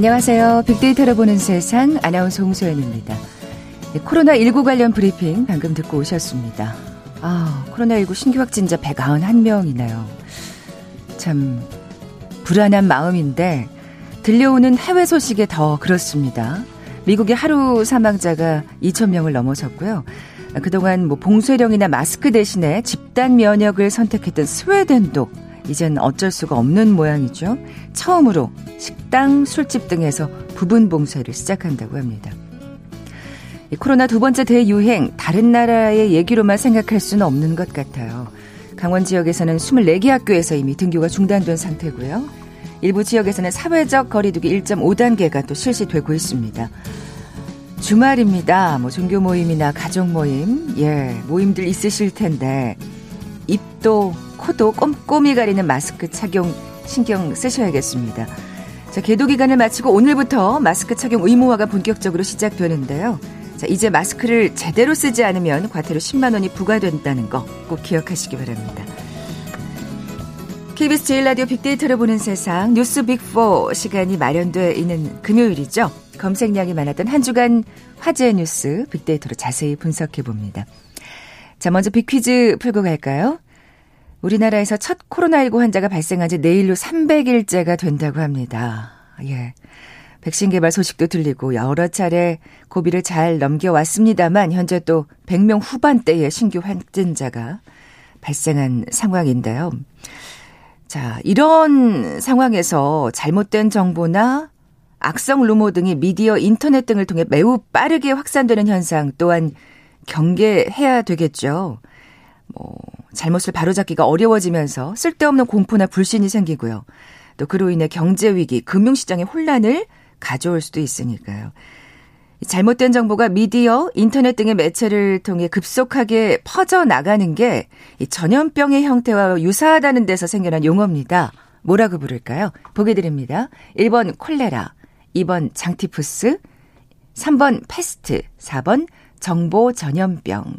안녕하세요. 빅데이터로 보는 세상 아나운서 홍소연입니다. 네, 코로나19 관련 브리핑 방금 듣고 오셨습니다. 아, 코로나19 신규 확진자 191명이네요. 참 불안한 마음인데 들려오는 해외 소식에 더 그렇습니다. 미국의 하루 사망자가 2,000명을 넘어섰고요. 그동안 뭐 봉쇄령이나 마스크 대신에 집단 면역을 선택했던 스웨덴도 이젠 어쩔 수가 없는 모양이죠. 처음으로 식당, 술집 등에서 부분 봉쇄를 시작한다고 합니다. 코로나 두 번째 대유행, 다른 나라의 얘기로만 생각할 수는 없는 것 같아요. 강원 지역에서는 24개 학교에서 이미 등교가 중단된 상태고요. 일부 지역에서는 사회적 거리두기 1.5단계가 또 실시되고 있습니다. 주말입니다. 뭐 종교 모임이나 가족 모임, 예, 모임들 있으실 텐데 입도 코도 꼼꼼히 가리는 마스크 착용 신경 쓰셔야겠습니다. 자, 개도 기간을 마치고 오늘부터 마스크 착용 의무화가 본격적으로 시작되는데요. 자, 이제 마스크를 제대로 쓰지 않으면 과태료 10만 원이 부과된다는 거 꼭 기억하시기 바랍니다. KBS 제일 라디오 빅데이터를 보는 세상 뉴스 빅4 시간이 마련돼 있는 금요일이죠. 검색량이 많았던 한 주간 화제 뉴스 빅데이터로 자세히 분석해 봅니다. 자, 먼저 빅퀴즈 풀고 갈까요? 우리나라에서 첫 코로나19 환자가 발생한 지 내일로 300일째가 된다고 합니다. 예. 백신 개발 소식도 들리고 여러 차례 고비를 잘 넘겨왔습니다만 현재 또 100명 후반대의 신규 확진자가 발생한 상황인데요. 자, 이런 상황에서 잘못된 정보나 악성 루모 등이 미디어, 인터넷 등을 통해 매우 빠르게 확산되는 현상 또한 경계해야 되겠죠. 뭐 잘못을 바로잡기가 어려워지면서 쓸데없는 공포나 불신이 생기고요. 또 그로 인해 경제 위기, 금융 시장의 혼란을 가져올 수도 있으니까요. 잘못된 정보가 미디어, 인터넷 등의 매체를 통해 급속하게 퍼져 나가는 게 전염병의 형태와 유사하다는 데서 생겨난 용어입니다. 뭐라고 부를까요? 보기 드립니다. 1번 콜레라, 2번 장티푸스, 3번 페스트, 4번 정보 전염병.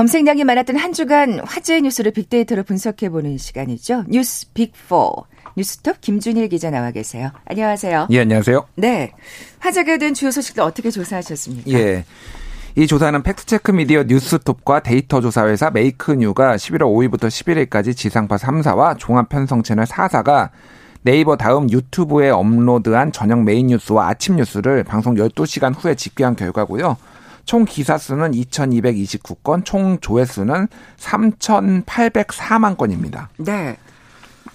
검색량이 많았던 한 주간 화제 뉴스를 빅데이터로 분석해보는 시간이죠. 뉴스 빅4. 뉴스톱 김준일 기자 나와 계세요. 안녕하세요. 예, 안녕하세요. 네. 화제가 된 주요 소식들 어떻게 조사하셨습니까? 예. 이 조사는 팩트체크 미디어 뉴스톱과 데이터 조사 회사 메이크뉴가 11월 5일부터 11일까지 지상파 3사와 종합 편성 채널 4사가 네이버 다음 유튜브에 업로드한 저녁 메인 뉴스와 아침 뉴스를 방송 12시간 후에 집계한 결과고요. 총 기사 수는 2,229건, 총 조회수는 3,804만 건입니다. 네.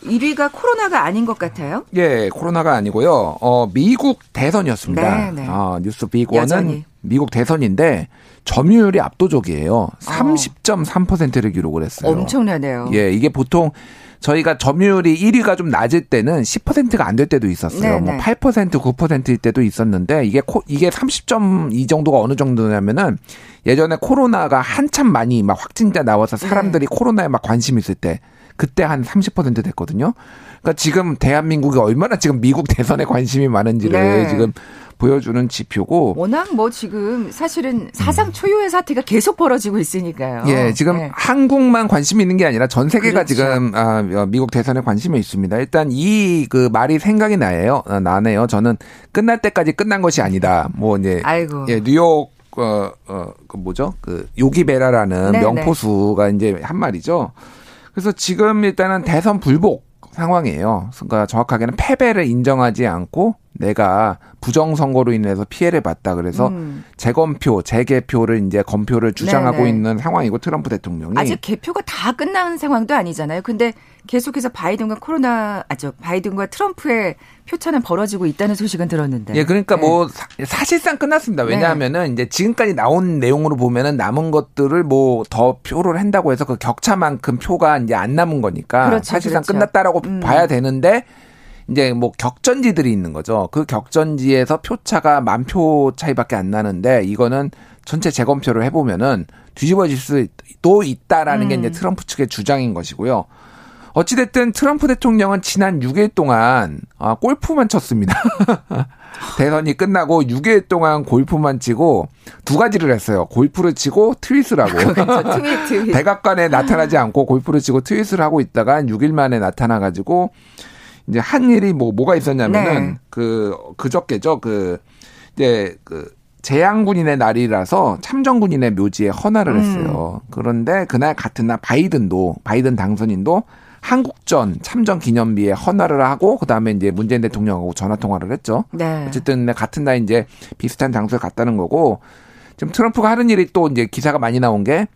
1위가 코로나가 아닌 것 같아요? 예, 코로나가 아니고요. 어, 미국 대선이었습니다. 네, 네. 어, 뉴스 빅원은 미국 대선인데 점유율이 압도적이에요. 30.3%를 기록을 했어요. 엄청나네요. 예, 이게 보통 저희가 점유율이 1위가 좀 낮을 때는 10%가 안 될 때도 있었어요. 네네. 뭐 8% 9%일 때도 있었는데 이게 코, 이게 30.2 정도가 어느 정도냐면은 예전에 코로나가 한참 많이 막 확진자 나와서 사람들이 네. 코로나에 막 관심 있을 때 그때 한 30% 됐거든요. 그러니까 지금 대한민국이 얼마나 지금 미국 대선에 관심이 많은지를 네. 지금 보여주는 지표고. 워낙 뭐 지금 사실은 사상 초유의 사태가 계속 벌어지고 있으니까요. 예, 지금 네. 한국만 관심이 있는 게 아니라 전 세계가 그렇죠. 지금 아, 어, 미국 대선에 관심이 있습니다. 일단 이 그 말이 생각이 나요. 어, 나네요. 저는 끝날 때까지 끝난 것이 아니다. 뭐 이제 아이고. 예, 뉴욕 어, 어, 그 뭐죠? 그 요기베라라는 네, 명포수가 네. 이제 한 말이죠. 그래서 지금 일단은 대선 불복 상황이에요. 그러니까 정확하게는 패배를 인정하지 않고 내가 부정선거로 인해서 피해를 봤다. 그래서 음. 재검표, 재개표를 이제 검표를 주장하고 네네. 있는 상황이고 트럼프 대통령이 아직 개표가 다 끝난 상황도 아니잖아요. 근데 계속해서 바이든과 코로나 아죠 바이든과 트럼프의 표차는 벌어지고 있다는 소식은 들었는데. 예, 그러니까 네. 뭐 사, 실상 끝났습니다. 네. 왜냐하면은 네. 이제 지금까지 나온 내용으로 보면은 남은 것들을 뭐 더 표를 한다고 해서 그 격차만큼 표가 이제 안 남은 거니까 그렇죠, 사실상 그렇죠. 끝났다라고 음. 봐야 되는데 이제 뭐 격전지들이 있는 거죠. 그 격전지에서 표차가 만 표 차이밖에 안 나는데 이거는 전체 재검표를 해보면은 뒤집어질 수도 있다라는 음. 게 이제 트럼프 측의 주장인 것이고요. 어찌됐든 트럼프 대통령은 지난 6일 동안 아, 골프만 쳤습니다. 대선이 끝나고 6일 동안 골프만 치고 두 가지를 했어요. 골프를 치고 트윗을 하고. 트윗, 트윗. 백악관에 나타나지 않고 골프를 치고 트윗을 하고 있다가 6일 만에 나타나가지고 이제 한 일이 뭐 뭐가 있었냐면은 네. 그 그저께죠. 그 이제 그 재향군인의 날이라서 참정군인의 묘지에 헌화를 했어요. 음. 그런데 그날 같은 날 바이든도 바이든 당선인도 한국전 참전 기념비에 헌화를 하고 그다음에 이제 문재인 대통령하고 전화 통화를 했죠. 네. 어쨌든 같은 날 이제 비슷한 장소에 갔다는 거고 지금 트럼프가 하는 일이 또 이제 기사가 많이 나온 게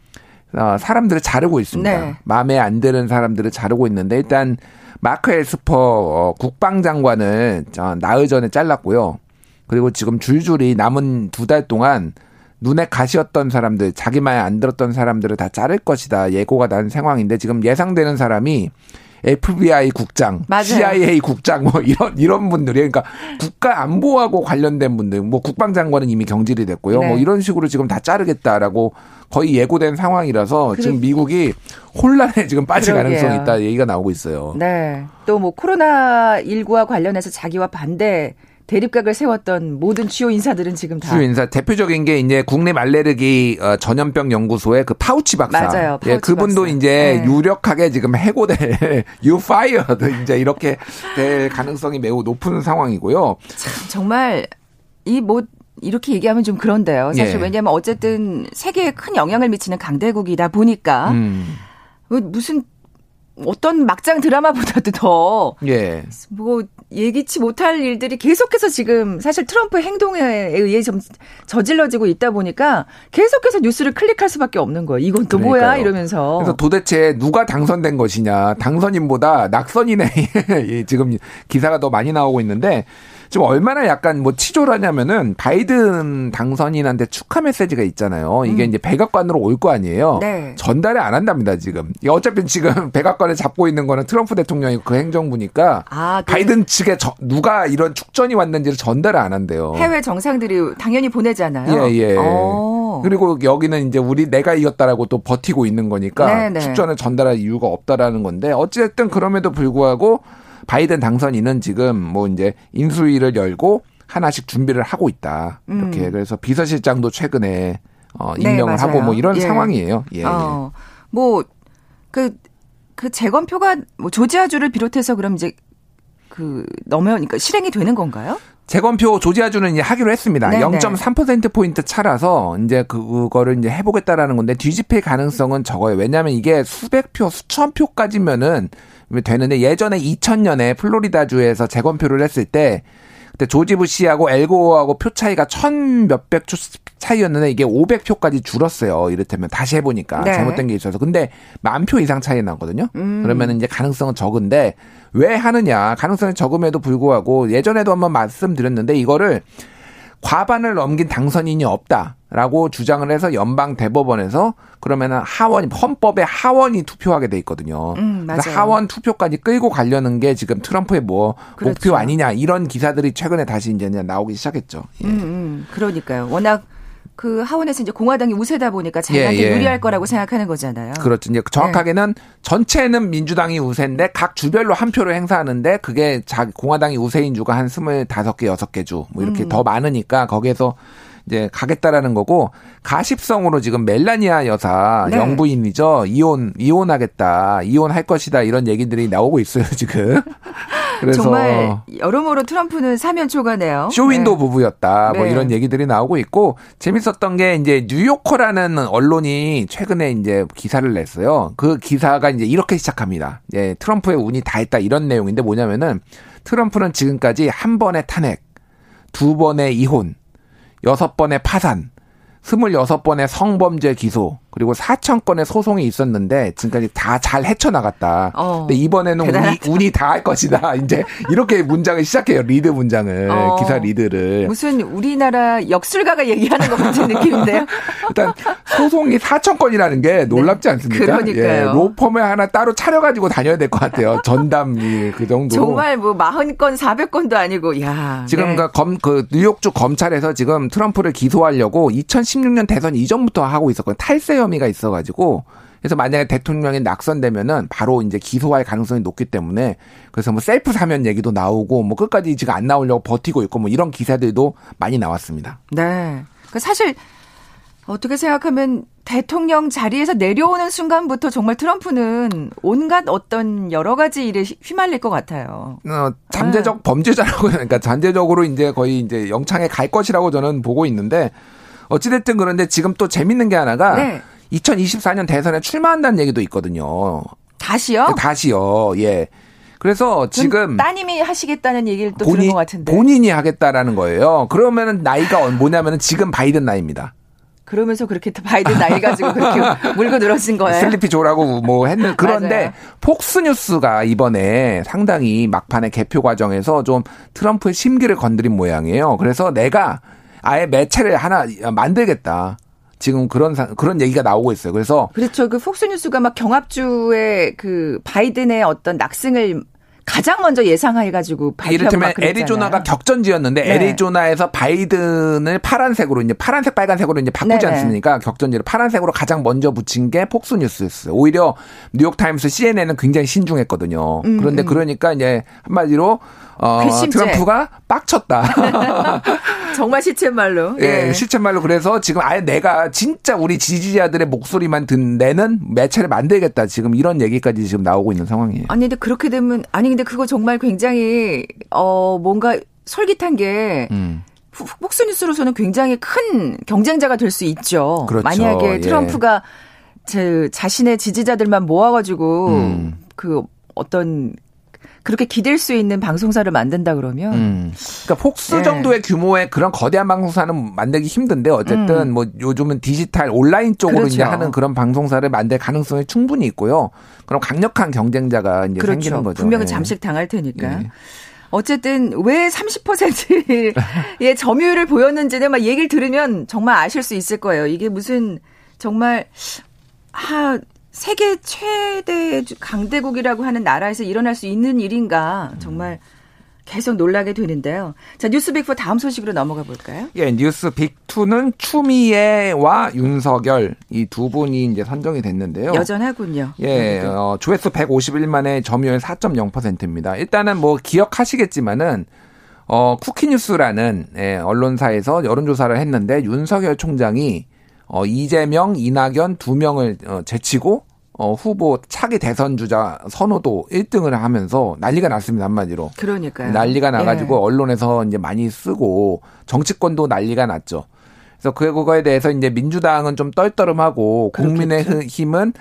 어, 사람들을 자르고 있습니다. 네. 마음에 안 드는 사람들을 자르고 있는데 일단 마크 엘스퍼 어, 국방장관을 어, 나흘 전에 잘랐고요. 그리고 지금 줄줄이 남은 두 달 동안 눈에 가시였던 사람들, 자기 말안 들었던 사람들을 다 자를 것이다 예고가 난 상황인데 지금 예상되는 사람이 FBI 국장, 맞아요. CIA 국장 뭐 이런 이런 분들이 그러니까 국가 안보하고 관련된 분들 뭐 국방장관은 이미 경질이 됐고요. 뭐 네. 뭐 이런 식으로 지금 다 자르겠다라고 거의 예고된 상황이라서 그래. 지금 미국이 혼란에 지금 빠질 그러게요. 가능성이 있다 얘기가 나오고 있어요. 네. 또 뭐 코로나 19와 관련해서 자기와 반대 대립각을 세웠던 모든 주요 인사들은 지금 다 주요 인사 대표적인 게 이제 국내 알레르기 어, 전염병 연구소의 그 파우치 박사. 맞아요. 파우치 예, 그분도 박사. 이제 네. 유력하게 지금 해고될 You're fired 이제 이렇게 될 가능성이 매우 높은 상황이고요. 참 정말 이뭐 이렇게 얘기하면 좀 그런데요. 사실 예. 왜냐하면 어쨌든 세계에 큰 영향을 미치는 강대국이다 보니까 음. 뭐 무슨 어떤 막장 드라마보다도 더, 예. 뭐, 예 기치 못할 일들이 계속해서 지금 사실 트럼프의 행동에 의해 좀 저질러지고 있다 보니까 계속해서 뉴스를 클릭할 수밖에 없는 거예요. 이건 또 그러니까요. 뭐야? 이러면서. 그래서 도대체 누가 당선된 것이냐. 당선인보다 낙선인의 지금 기사가 더 많이 나오고 있는데 지금 얼마나 약간 뭐 치졸하냐면은 바이든 당선인한테 축하 메시지가 있잖아요. 이게 음. 이제 백악관으로 올 거 아니에요. 네. 전달을 안 한답니다, 지금. 어차피 지금 백악관에 잡고 있는 거는 트럼프 대통령이 그 행정부니까 아, 그 바이든 측에 저, 누가 이런 축전이 왔는지를 전달을 안 한대요. 해외 정상들이 당연히 보내잖아요. 예, 예. 오. 어. 그리고 여기는 이제 우리 내가 이겼다라고 또 버티고 있는 거니까 네네. 네. 축전을 전달할 이유가 없다라는 건데 어쨌든 그럼에도 불구하고 바이든 당선인은 지금 뭐 이제 인수위를 열고 하나씩 준비를 하고 있다. 이렇게 음. 그래서 비서실장도 최근에 어 네, 임명을 네, 하고 뭐 이런 예. 상황이에요. 예. 어, 뭐그 그 재검표가 뭐 조지아주를 비롯해서 그럼 이제 그 넘어 그러니까 실행이 되는 건가요? 재검표 조지아주는 이제 하기로 했습니다. 0.3% 포인트 차라서 이제 그거를 이제 해보겠다라는 건데 뒤집힐 가능성은 적어요. 왜냐하면 이게 수백 표, 수천 표까지면은 되는데 예전에 2000년에 플로리다주에서 재검표를 했을 때 그때 조지 부시하고 엘고하고 표 차이가 천 몇백 표 차이였는데 이게 500표까지 줄었어요. 이를테면 다시 해보니까 네. 잘못된 게 있어서 근데 만 표 이상 차이 나거든요. 음. 그러면 이제 가능성은 적은데 왜 하느냐 가능성이 적음에도 불구하고 예전에도 한번 말씀드렸는데 이거를 과반을 넘긴 당선인이 없다 라고 주장을 해서 연방 대법원에서 그러면은 하원이 헌법에 하원이 투표하게 돼 있거든요. 음, 그래서 하원 투표까지 끌고 가려는 게 지금 트럼프의 뭐 그렇죠. 목표 아니냐 이런 기사들이 최근에 다시 이제 나오기 시작했죠. 예. 음, 음, 그러니까요. 워낙 그 하원에서 이제 공화당이 우세다 보니까 자기한테 예, 예. 유리할 거라고 생각하는 거잖아요. 그렇죠. 이제 정확하게는 네. 전체는 민주당이 우세인데 각 주별로 한 표를 행사하는데 그게 자 공화당이 우세인 주가 한 스물다섯 개 여섯 개 주 뭐 이렇게 음. 더 많으니까 거기에서 이제 가겠다라는 거고 가십성으로 지금 멜라니아 여사 네. 영부인이죠 이혼 이혼하겠다 이혼할 것이다 이런 얘기들이 나오고 있어요 지금. 그래서 정말 여러모로 트럼프는 사면 초과네요. 쇼윈도 네. 부부였다 뭐 네. 이런 얘기들이 나오고 있고 재밌었던 게 이제 뉴요커라는 언론이 최근에 이제 기사를 냈어요. 그 기사가 이제 이렇게 시작합니다. 예, 트럼프의 운이 다 했다 이런 내용인데 뭐냐면은 트럼프는 지금까지 한 번의 탄핵 두 번의 이혼, 여섯 번의 파산, 스물여섯 번의 성범죄 기소, 그리고 4천 건의 소송이 있었는데 지금까지 다 잘 헤쳐나갔다. 어, 근데 이번에는 운이, 운이 다 할 것이다. 이제 이렇게 문장을 시작해요. 리드 문장을 어, 기사 리드를 무슨 우리나라 역술가가 얘기하는 것 같은 느낌인데요. 일단 소송이 4천 건이라는 게 놀랍지 네, 않습니까? 그러니까요. 예, 로펌을 하나 따로 차려가지고 다녀야 될 것 같아요. 전담이 그 정도. 정말 뭐 40건, 400건도 아니고 야. 지금 네. 검, 그 뉴욕주 검찰에서 지금 트럼프를 기소하려고 2016년 대선 이전부터 하고 있었거든요. 탈세 혐 의가 있어가지고 그래서 만약에 대통령이 낙선되면은 바로 이제 기소할 가능성이 높기 때문에 그래서 뭐 셀프 사면 얘기도 나오고 뭐 끝까지 지금 안 나오려고 버티고 있고 뭐 이런 기사들도 많이 나왔습니다. 네. 그 사실 어떻게 생각하면 대통령 자리에서 내려오는 순간부터 정말 트럼프는 온갖 어떤 여러 가지 일에 휘말릴 것 같아요. 어, 잠재적 네. 범죄자라고 그러니까 잠재적으로 이제 거의 이제 영창에 갈 것이라고 저는 보고 있는데 어찌됐든 그런데 지금 또 재밌는 게 하나가 네. 2024년 대선에 출마한다는 얘기도 있거든요. 다시요? 네, 다시요. 예. 그래서 지금 따님이 하시겠다는 얘기를 또 본인, 들은 것 같은데 본인이 하겠다라는 거예요. 그러면은 나이가 뭐냐면은 지금 바이든 나이입니다. 그러면서 그렇게 바이든 나이 가지고 그렇게 물고 늘어진 거예요. 슬리피 조라고 뭐 했는 그런데 폭스뉴스가 이번에 상당히 막판에 개표 과정에서 좀 트럼프의 심기를 건드린 모양이에요. 그래서 내가 아예 매체를 하나 만들겠다. 지금 그런 그런 얘기가 나오고 있어요. 그래서 그렇죠. 그 폭스뉴스가 막 경합주의 그 바이든의 어떤 낙승을 가장 먼저 예상해가지고 이를테면 애리조나가 격전지였는데 네. 애리조나에서 바이든을 파란색으로 이제 파란색 빨간색으로 이제 바꾸지 네네. 않습니까? 격전지를 파란색으로 가장 먼저 붙인 게 폭스뉴스였어요. 오히려 뉴욕 타임스, CNN은 굉장히 신중했거든요. 음, 그런데 음. 그러니까 이제 한마디로 어, 트럼프가 빡쳤다. 정말 시쳇말로. 예, 예, 시쳇말로 그래서 지금 아예 내가 진짜 우리 지지자들의 목소리만 듣내는 매체를 만들겠다. 지금 이런 얘기까지 지금 나오고 있는 상황이에요. 아니 근데 그렇게 되면 아니 근데 그거 정말 굉장히 어 뭔가 솔깃한 게 음. 폭스 뉴스로서는 굉장히 큰 경쟁자가 될 수 있죠. 그렇죠. 만약에 예. 트럼프가 예. 제 자신의 지지자들만 모아가지고 음. 그 어떤 그렇게 기댈 수 있는 방송사를 만든다 그러면 음. 그러니까 폭스 네. 정도의 규모의 그런 거대한 방송사는 만들기 힘든데 어쨌든 음. 뭐 요즘은 디지털 온라인 쪽으로 그렇죠. 이제 하는 그런 방송사를 만들 가능성이 충분히 있고요. 그럼 강력한 경쟁자가 이제 그렇죠. 생기는 거죠. 분명히 네. 잠식 당할 테니까. 네. 어쨌든 왜 30%의 점유율을 보였는지는 막 얘기를 들으면 정말 아실 수 있을 거예요. 이게 무슨 정말 하 세계 최대 강대국이라고 하는 나라에서 일어날 수 있는 일인가 정말 계속 놀라게 되는데요. 자, 뉴스 빅4 다음 소식으로 넘어가 볼까요? 예, 뉴스 빅2는 추미애와 윤석열 이 두 분이 이제 선정이 됐는데요. 여전하군요. 예, 어, 조회수 151만의 점유율 4.0%입니다. 일단은 뭐 기억하시겠지만은 어, 쿠키뉴스라는 예, 언론사에서 여론조사를 했는데 윤석열 총장이 어, 이재명, 이낙연 두 명을 어, 제치고 어, 후보 차기 대선 주자 선호도 1등을 하면서 난리가 났습니다 한마디로. 그러니까요. 난리가 나가지고 예. 언론에서 이제 많이 쓰고 정치권도 난리가 났죠. 그래서 그거에 대해서 이제 민주당은 좀 떨떠름하고 국민의 힘은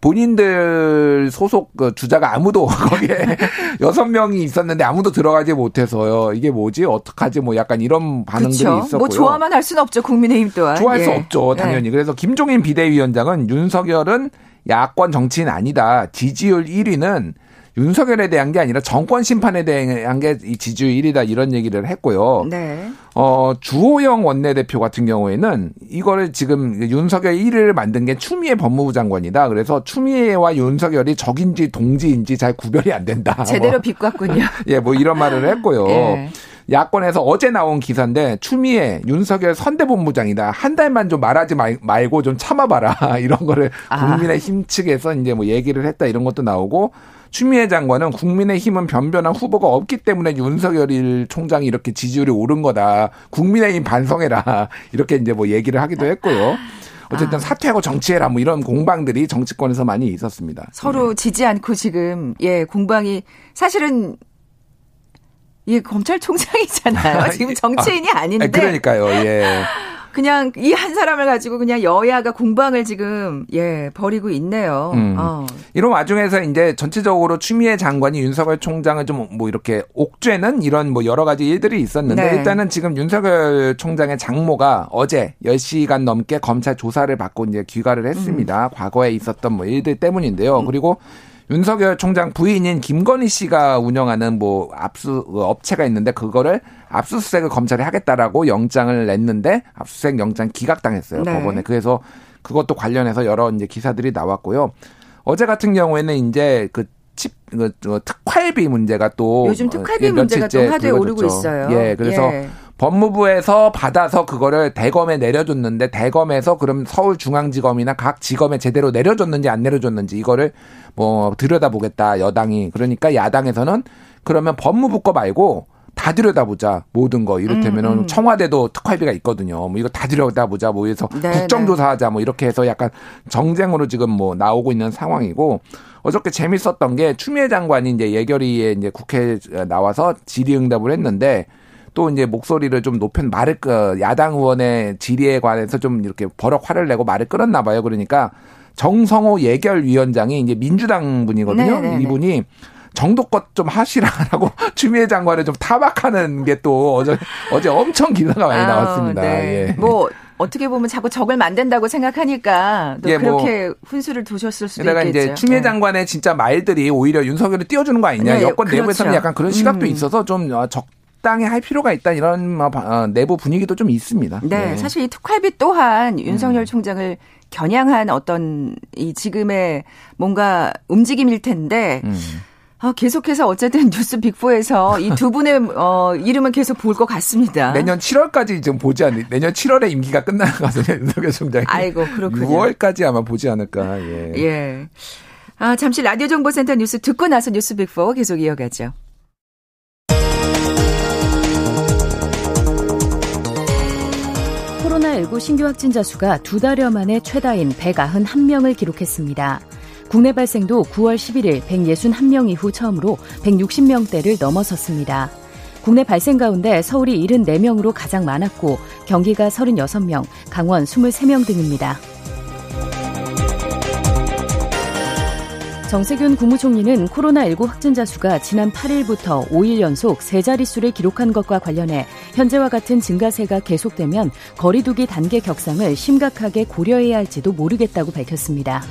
본인들 소속 그 주자가 아무도 거기에 여섯 명이 있었는데 아무도 들어가지 못해서요. 이게 뭐지? 어떡하지? 뭐 약간 이런 반응들이 그쵸? 있었고요. 뭐 좋아만 할 수는 없죠. 국민의힘 또한. 좋아할 예. 수 없죠. 당연히. 예. 그래서 김종인 비대위원장은 윤석열은 야권 정치인 아니다. 지지율 1위는 윤석열에 대한 게 아니라 정권 심판에 대한 게 이 지지율 1위다 이런 얘기를 했고요. 네. 어, 주호영 원내대표 같은 경우에는 이거를 지금 윤석열 1위를 만든 게 추미애 법무부 장관이다. 그래서 추미애와 윤석열이 적인지 동지인지 잘 구별이 안 된다. 제대로 뭐. 비꼬았군요. 예, 뭐 이런 말을 했고요. 네. 야권에서 어제 나온 기사인데 추미애 윤석열 선대본부장이다. 한 달만 좀 말하지 말, 고좀 참아봐라. 이런 거를 아. 국민의힘 측에서 이제 뭐 얘기를 했다 이런 것도 나오고 추미애 장관은 국민의힘은 변변한 후보가 없기 때문에 윤석열 총장이 이렇게 지지율이 오른 거다. 국민의힘 반성해라. 이렇게 이제 뭐 얘기를 하기도 했고요. 어쨌든 아. 사퇴하고 정치해라 뭐 이런 공방들이 정치권에서 많이 있었습니다. 서로 네. 지지 않고 지금 예 공방이 사실은 이 검찰총장이잖아요. 지금 정치인이 아, 아닌데. 그러니까요. 예. 그냥 이 한 사람을 가지고 그냥 여야가 공방을 지금 예 벌이고 있네요. 음. 어. 이런 와중에서 이제 전체적으로 추미애 장관이 윤석열 총장을 좀 뭐 이렇게 옥죄는 이런 뭐 여러 가지 일들이 있었는데 네. 일단은 지금 윤석열 총장의 장모가 어제 10시간 넘게 검찰 조사를 받고 이제 귀가를 했습니다. 음. 과거에 있었던 뭐 일들 때문인데요. 음. 그리고 윤석열 총장 부인인 김건희 씨가 운영하는 뭐 압수 업체가 있는데 그거를 압수수색을 검찰이 하겠다라고 영장을 냈는데 압수수색 영장 기각당했어요 네. 법원에 그래서 그것도 관련해서 여러 이제 기사들이 나왔고요 어제 같은 경우에는 이제 그 칩, 그, 그 특활비 문제가 또 요즘 특활비 어, 문제가 또 화두에 오르고 있어요. 예, 그래서 예. 법무부에서 받아서 그거를 대검에 내려줬는데 대검에서 그럼 서울중앙지검이나 각 지검에 제대로 내려줬는지 안 내려줬는지 이거를 뭐 들여다보겠다 여당이 그러니까 야당에서는 그러면 법무부 거 말고 다 들여다보자 모든 거 이를테면은 음, 음. 청와대도 특활비가 있거든요. 뭐 이거 다 들여다보자 뭐 해서 네, 국정조사하자 뭐 이렇게 해서 약간 정쟁으로 지금 뭐 나오고 있는 상황이고 어저께 재밌었던 게 추미애 장관이 이제 예결위에 이제 국회에 나와서 질의응답을 했는데 또 이제 목소리를 좀 높인 말을 끄 야당 의원의 질의에 관해서 좀 이렇게 버럭 화를 내고 말을 끌었나 봐요. 그러니까 정성호 예결위원장이 이제 민주당 분이거든요. 네네네. 네, 네. 이분이 정도껏 좀 하시라라고 추미애 장관을 좀 타박하는 게 또 어제 어제 엄청 기사가 많이 아, 나왔습니다. 아, 네. 예. 뭐 어떻게 보면 자꾸 적을 만든다고 생각하니까 또 예, 뭐 그렇게 뭐, 훈수를 두셨을 수도 있겠죠. 이제 추미애 네. 장관의 진짜 말들이 오히려 윤석열을 띄워주는 거 아니냐. 네, 여권 그렇죠. 내부에서는 약간 그런 시각도 음. 있어서 좀 어, 적 적당히 할 필요가 있다 이런 뭐, 어, 내부 분위기도 좀 있습니다. 네, 네. 사실 이 특활비 또한 윤석열 음. 총장을 겨냥한 어떤 이 지금의 뭔가 움직임일 텐데. 음. 어, 계속해서 어쨌든 뉴스 빅4에서 이 두 분의 어, 이름은 계속 볼 것 같습니다. 내년 7월까지 좀 보지 않을 내년 7월에 임기가 끝나가거든요. 윤석열 총장이. 아이고 그렇군요. 6월까지 아마 보지 않을까. 예. 예. 아, 잠시 라디오 정보센터 뉴스 듣고 나서 뉴스 빅4 계속 이어가죠. 코로나19 신규 확진자 수가 두 달여 만에 최다인 191명을 기록했습니다. 국내 발생도 9월 11일 161명 이후 처음으로 160명대를 넘어섰습니다. 국내 발생 가운데 서울이 74명으로 가장 많았고 경기가 36명, 강원 23명 등입니다. 정세균 국무총리는 코로나19 확진자 수가 지난 8일부터 5일 연속 세 자릿수를 기록한 것과 관련해 현재와 같은 증가세가 계속되면 거리두기 단계 격상을 심각하게 고려해야 할지도 모르겠다고 밝혔습니다.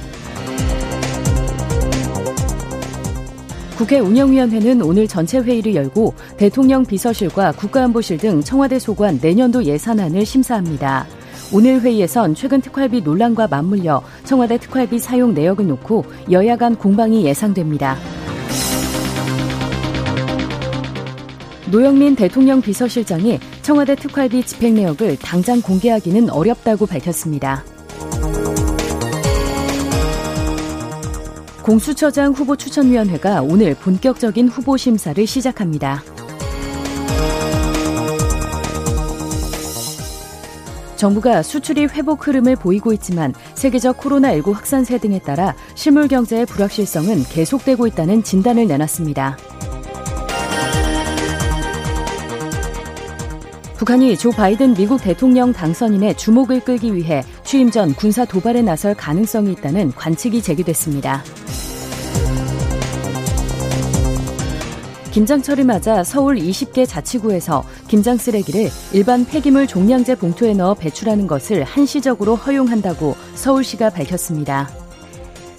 국회 운영위원회는 오늘 전체 회의를 열고 대통령 비서실과 국가안보실 등 청와대 소관 내년도 예산안을 심사합니다. 오늘 회의에선 최근 특활비 논란과 맞물려 청와대 특활비 사용 내역을 놓고 여야 간 공방이 예상됩니다. 노영민 대통령 비서실장이 청와대 특활비 집행 내역을 당장 공개하기는 어렵다고 밝혔습니다. 공수처장 후보 추천위원회가 오늘 본격적인 후보 심사를 시작합니다. 정부가 수출이 회복 흐름을 보이고 있지만 세계적 코로나19 확산세 등에 따라 실물 경제의 불확실성은 계속되고 있다는 진단을 내놨습니다. 북한이 조 바이든 미국 대통령 당선인의 주목을 끌기 위해 취임 전 군사 도발에 나설 가능성이 있다는 관측이 제기됐습니다. 김장철을 맞아 서울 20개 자치구에서 김장 쓰레기를 일반 폐기물 종량제 봉투에 넣어 배출하는 것을 한시적으로 허용한다고 서울시가 밝혔습니다.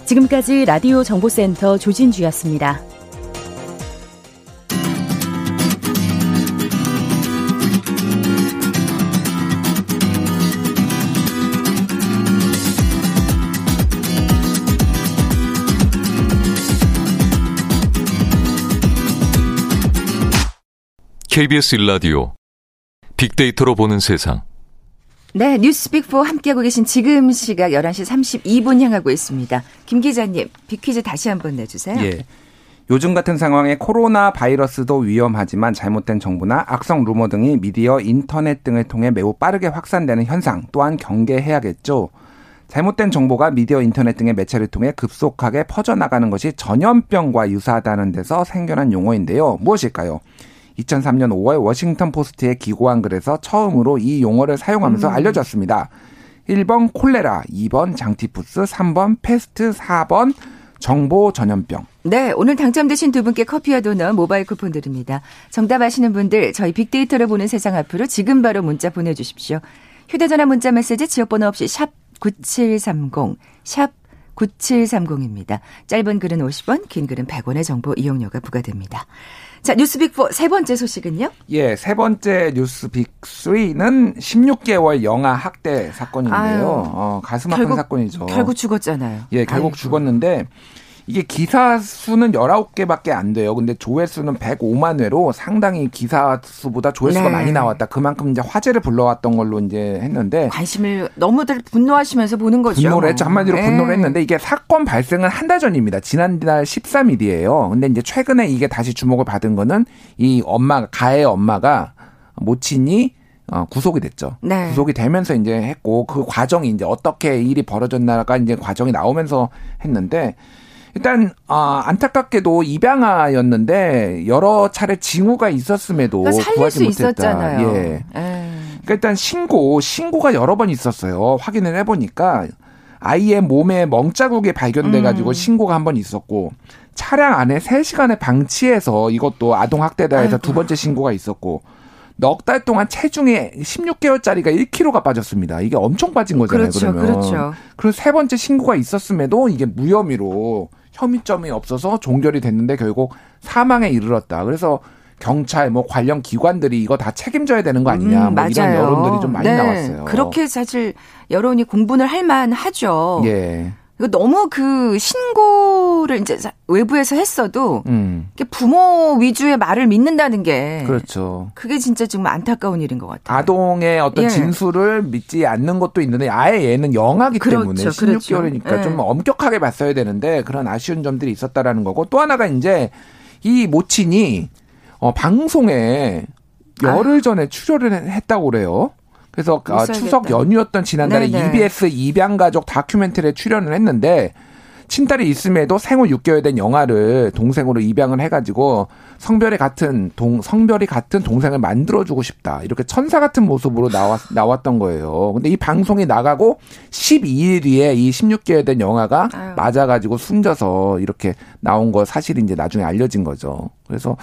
지금까지 라디오 정보센터 조진주였습니다. KBS 일라디오 빅데이터로 보는 세상. 네, 뉴스빅4 함께하고 계신 지금 시각 11시 32분 향하고 있습니다. 김 기자님, 빅퀴즈 다시 한번 내주세요. 예. 요즘 같은 상황에 코로나 바이러스도 위험하지만 잘못된 정보나 악성 루머 등이 미디어, 인터넷 등을 통해 매우 빠르게 확산되는 현상 또한 경계해야겠죠. 잘못된 정보가 미디어, 인터넷 등의 매체를 통해 급속하게 퍼져나가는 것이 전염병과 유사하다는 데서 생겨난 용어인데요. 무엇일까요? 2003년 5월 워싱턴 포스트에 기고한 글에서 처음으로 이 용어를 사용하면서 음. 알려졌습니다. 1번 콜레라, 2번 장티푸스, 3번 페스트, 4번 정보 전염병. 네, 오늘 당첨되신 두 분께 커피와 도넛 모바일 쿠폰 드립니다. 정답 아시는 분들 저희 빅데이터를 보는 세상 앞으로 지금 바로 문자 보내주십시오. 휴대전화 문자 메시지 지역번호 없이 샵 9730, 샵 9730입니다. 짧은 글은 50원, 긴 글은 100원의 정보 이용료가 부과됩니다. 자, 뉴스빅4 세 번째 소식은요? 예, 세 번째 뉴스빅3는 16개월 영아 학대 사건인데요. 아유, 어, 가슴 아픈 결국, 사건이죠. 결국 죽었잖아요. 예, 결국 아이고. 죽었는데 이게 기사 수는 19개밖에 안 돼요. 근데 조회수는 105만 회로 상당히 기사 수보다 조회수가 네. 많이 나왔다. 그만큼 이제 화제를 불러왔던 걸로 이제 했는데 관심을 너무들 분노하시면서 보는 거죠. 분노를 했죠. 한마디로 네. 분노를 했는데 이게 사건 발생은 한 달 전입니다. 지난달 13일이에요. 근데 이제 최근에 이게 다시 주목을 받은 거는 이 엄마 가의 엄마가 모친이 어, 구속이 됐죠. 네. 구속이 되면서 이제 했고 그 과정이 이제 어떻게 일이 벌어졌나가 이제 과정이 나오면서 했는데 일단 아, 안타깝게도 입양아였는데 여러 차례 징후가 있었음에도 그러니까 구하지 못했다. 있었잖아요. 예. 에이. 그러니까 일단 신고 신고가 여러 번 있었어요. 확인을 해보니까 아이의 몸에 멍자국이 발견돼 가지고 음. 신고가 한 번 있었고 차량 안에 3시간에 방치해서 이것도 아동 학대다 해서 두 번째 신고가 있었고 넉 달 동안 체중이 16개월짜리가 1kg가 빠졌습니다. 이게 엄청 빠진 거잖아요. 그렇죠, 그러면. 그렇죠. 그리고 세 번째 신고가 있었음에도 이게 무혐의로 혐의점이 없어서 종결이 됐는데 결국 사망에 이르렀다. 그래서 경찰 뭐 관련 기관들이 이거 다 책임져야 되는 거 아니냐 음, 뭐 이런 여론들이 좀 많이 네. 나왔어요. 그렇게 사실 여론이 공분을 할 만하죠. 예. 이거 너무 그 신고를 이제 외부에서 했어도 음. 부모 위주의 말을 믿는다는 게 그렇죠. 그게 진짜 지금 안타까운 일인 것 같아요. 아동의 어떤 예. 진술을 믿지 않는 것도 있는데 아예 얘는 영하기 그렇죠. 때문에 16개월이니까 그렇죠. 좀 예. 엄격하게 봤어야 되는데 그런 아쉬운 점들이 있었다라는 거고 또 하나가 이제 이 모친이 어 방송에 열흘 전에 출연을 했다고 그래요. 그래서 아, 추석 연휴였던 지난달에 네네. EBS 입양 가족 다큐멘터리에 출연을 했는데 친딸이 있음에도 생후 6개월 된 영아를 동생으로 입양을 해가지고 성별이 같은 동 성별이 같은 동생을 만들어주고 싶다 이렇게 천사 같은 모습으로 나왔 나왔던 거예요. 근데 이 방송이 나가고 12일 뒤에 이 16개월 된 영아가 아유. 맞아가지고 숨져서 이렇게 나온 거 사실이 이제 나중에 알려진 거죠. 그래서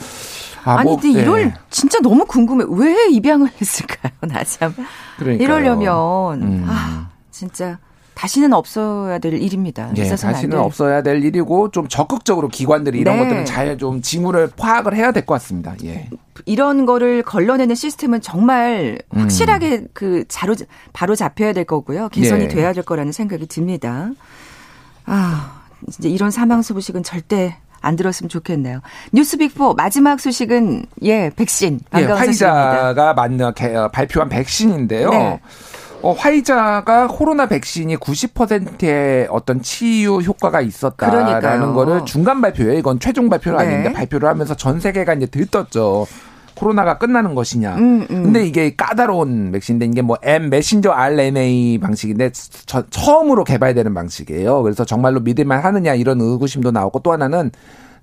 아, 아니, 뭐, 근데 네. 이걸 진짜 너무 궁금해. 왜 입양을 했을까요? 나 참. 그러니까요. 이러려면 음. 아 진짜. 다시는 없어야 될 일입니다. 네, 다시는 없어야 될 일이고 좀 적극적으로 기관들이 이런 네. 것들은 잘 좀 징후를 파악을 해야 될 것 같습니다. 예. 이런 거를 걸러내는 시스템은 정말 음. 확실하게 음. 그 자로 바로 잡혀야 될 거고요. 개선이 예. 돼야 될 거라는 생각이 듭니다. 아, 이제 이런 사망 소식은 절대 안 들었으면 좋겠네요. 뉴스빅4 마지막 소식은 예 백신 예, 화이자가 어, 발표한 백신인데요. 네. 어, 화이자가 코로나 백신이 90%의 어떤 치유 효과가 있었다라는 그러니까요. 거를 중간 발표예요. 이건 최종 발표는 네. 아닌데 발표를 하면서 전 세계가 이제 들떴죠. 코로나가 끝나는 것이냐. 음, 음. 근데 이게 까다로운 백신인데 이게 뭐 M 메신저 RNA 방식인데 저, 처음으로 개발되는 방식이에요. 그래서 정말로 믿을만 하느냐 이런 의구심도 나오고 또 하나는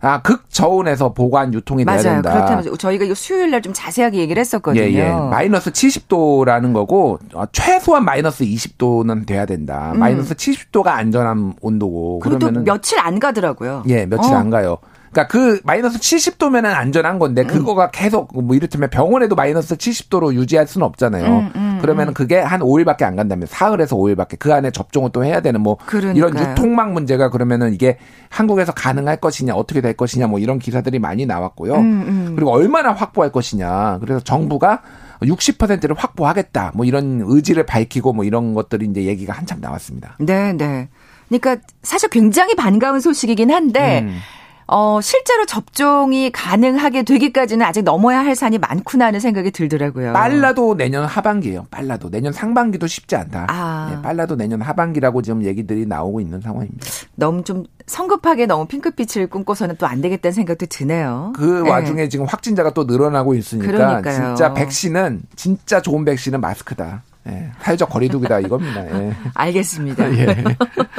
아, 극저온에서 보관 유통이 맞아요. 돼야 된다. 그렇다면서 저희가 이거 수요일 날 좀 자세하게 얘기를 했었거든요. 예, 예. 마이너스 70도라는 거고 어, 최소한 마이너스 20도는 돼야 된다. 음. 마이너스 70도가 안전한 온도고 그러면은 며칠 안 가더라고요. 예, 며칠 어. 안 가요. 그러니까 그 마이너스 70도면은 안전한 건데 음. 그거가 계속 뭐 이를테면 병원에도 마이너스 70도로 유지할 수는 없잖아요. 음, 음, 그러면은 음. 그게 한 5일밖에 안 간다면 사흘에서 5일밖에 그 안에 접종을 또 해야 되는 뭐 그러니까요. 이런 유통망 문제가 그러면은 이게 한국에서 가능할 것이냐 어떻게 될 것이냐 뭐 이런 기사들이 많이 나왔고요. 음, 음. 그리고 얼마나 확보할 것이냐. 그래서 정부가 60%를 확보하겠다. 뭐 이런 의지를 밝히고 뭐 이런 것들이 이제 얘기가 한참 나왔습니다. 네, 네. 그러니까 사실 굉장히 반가운 소식이긴 한데 음. 어, 실제로 접종이 가능하게 되기까지는 아직 넘어야 할 산이 많구나 하는 생각이 들더라고요. 빨라도 내년 하반기예요. 빨라도 내년 상반기도 쉽지 않다. 아. 네, 빨라도 내년 하반기라고 지금 얘기들이 나오고 있는 상황입니다. 너무 좀 성급하게 너무 핑크빛을 꿈꿔서는 또 안 되겠다는 생각도 드네요. 그 네. 와중에 지금 확진자가 또 늘어나고 있으니까 그러니까요. 진짜 백신은 진짜 좋은 백신은 마스크다. 예, 사회적 거리두기다 이겁니다. 예. 알겠습니다. 예.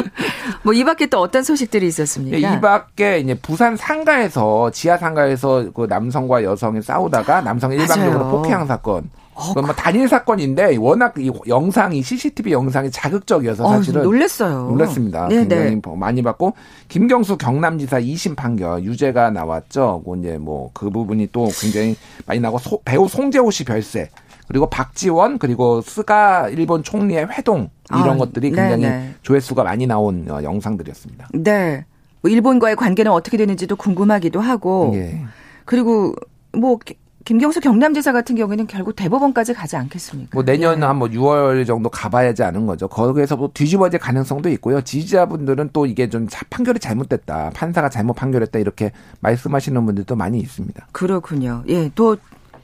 뭐이 밖에 또 어떤 소식들이 있었습니까? 예, 이 밖에 이제 부산 상가에서 지하 상가에서 그 남성과 여성이 싸우다가 남성이 일방적으로 맞아요. 폭행 사건. 어, 그건 뭐 단일 사건인데 워낙 이 영상이 CCTV 영상이 자극적이어서 어, 사실은 어, 놀랬어요. 놀랐습니다. 네네. 굉장히 네. 많이 받고 김경수 경남지사 2심 판결 유죄가 나왔죠. 뭐 이제 뭐 그 부분이 또 굉장히 많이 나고 소, 배우 송재호 씨 별세 그리고 박지원 그리고 스가 일본 총리의 회동 이런 아, 것들이 굉장히 네네. 조회수가 많이 나온 어, 영상들이었습니다. 네. 뭐 일본과의 관계는 어떻게 되는지도 궁금하기도 하고 예. 그리고 뭐 김경수 경남지사 같은 경우에는 결국 대법원까지 가지 않겠습니까? 뭐 내년 예. 한뭐 6월 정도 가봐야지 않은 거죠. 거기에서 뭐 뒤집어질 가능성도 있고요. 지지자분들은 또 이게 좀 판결이 잘못됐다, 판사가 잘못 판결했다 이렇게 말씀하시는 분들도 많이 있습니다. 그렇군요. 예, 또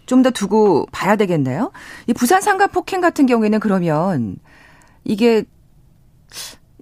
좀 더 두고 봐야 되겠네요. 이 부산 상가 폭행 같은 경우에는 그러면 이게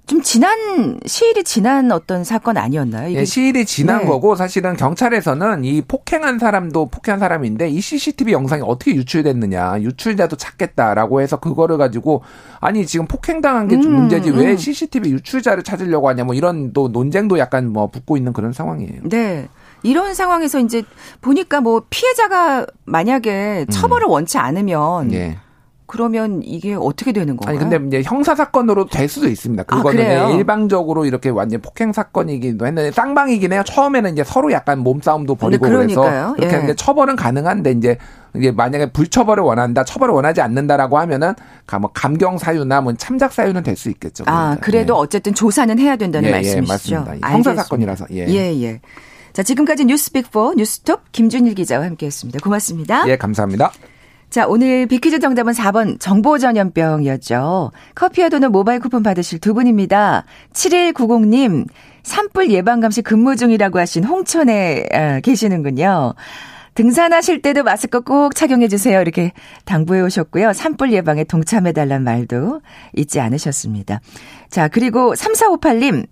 좀 지난 시일이 지난 어떤 사건 아니었나요? 이게? 예, 시일이 지난 네. 거고 사실은 경찰에서는 이 폭행한 사람도 폭행한 사람인데 이 CCTV 영상이 어떻게 유출됐느냐 유출자도 찾겠다라고 해서 그거를 가지고 아니 지금 폭행당한 게 음, 문제지 왜 음. CCTV 유출자를 찾으려고 하냐 뭐 이런 또 논쟁도 약간 뭐 붙고 있는 그런 상황이에요. 네. 이런 상황에서 이제 보니까 뭐 피해자가 만약에 처벌을 음. 원치 않으면 네. 그러면 이게 어떻게 되는 건가요? 아니 근데 이제 형사 사건으로 될 수도 있습니다. 아, 그거는 아, 일방적으로 이렇게 완전 폭행 사건이기도 했는데 쌍방이긴 해요. 처음에는 이제 서로 약간 몸싸움도 벌이고 그래서 그렇게 예. 하는데 처벌은 가능한데 이제 이게 만약에 불처벌을 원한다, 처벌을 원하지 않는다라고 하면은 뭐 감경 사유나 뭐 참작 사유는 될 수 있겠죠. 아 그러니까. 그래도 예. 어쨌든 조사는 해야 된다는 예, 예 말씀이시죠. 예, 맞습니다. 형사 사건이라서 예. 예 예. 자 지금까지 뉴스빅4 뉴스톱 김준일 기자와 함께했습니다. 고맙습니다. 예 감사합니다. 자, 오늘 비퀴즈 정답은 4번 정보전염병이었죠. 커피와 도넛 모바일 쿠폰 받으실 두 분입니다. 7190님, 산불 예방감시 근무 중이라고 하신 홍천에 아, 계시는군요. 등산하실 때도 마스크 꼭 착용해 주세요. 이렇게 당부해 오셨고요. 산불 예방에 동참해 달란 말도 잊지 않으셨습니다. 자, 그리고 3458님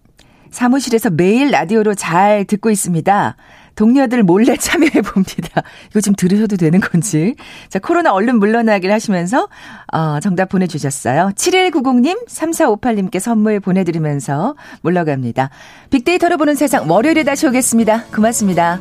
사무실에서 매일 라디오로 잘 듣고 있습니다. 동료들 몰래 참여해 봅니다. 이거 지금 들으셔도 되는 건지. 자, 코로나 얼른 물러나길 하시면서 어, 정답 보내 주셨어요. 7190님, 3458님께 선물 보내 드리면서 물러갑니다. 빅데이터로 보는 세상 월요일에 다시 오겠습니다. 고맙습니다.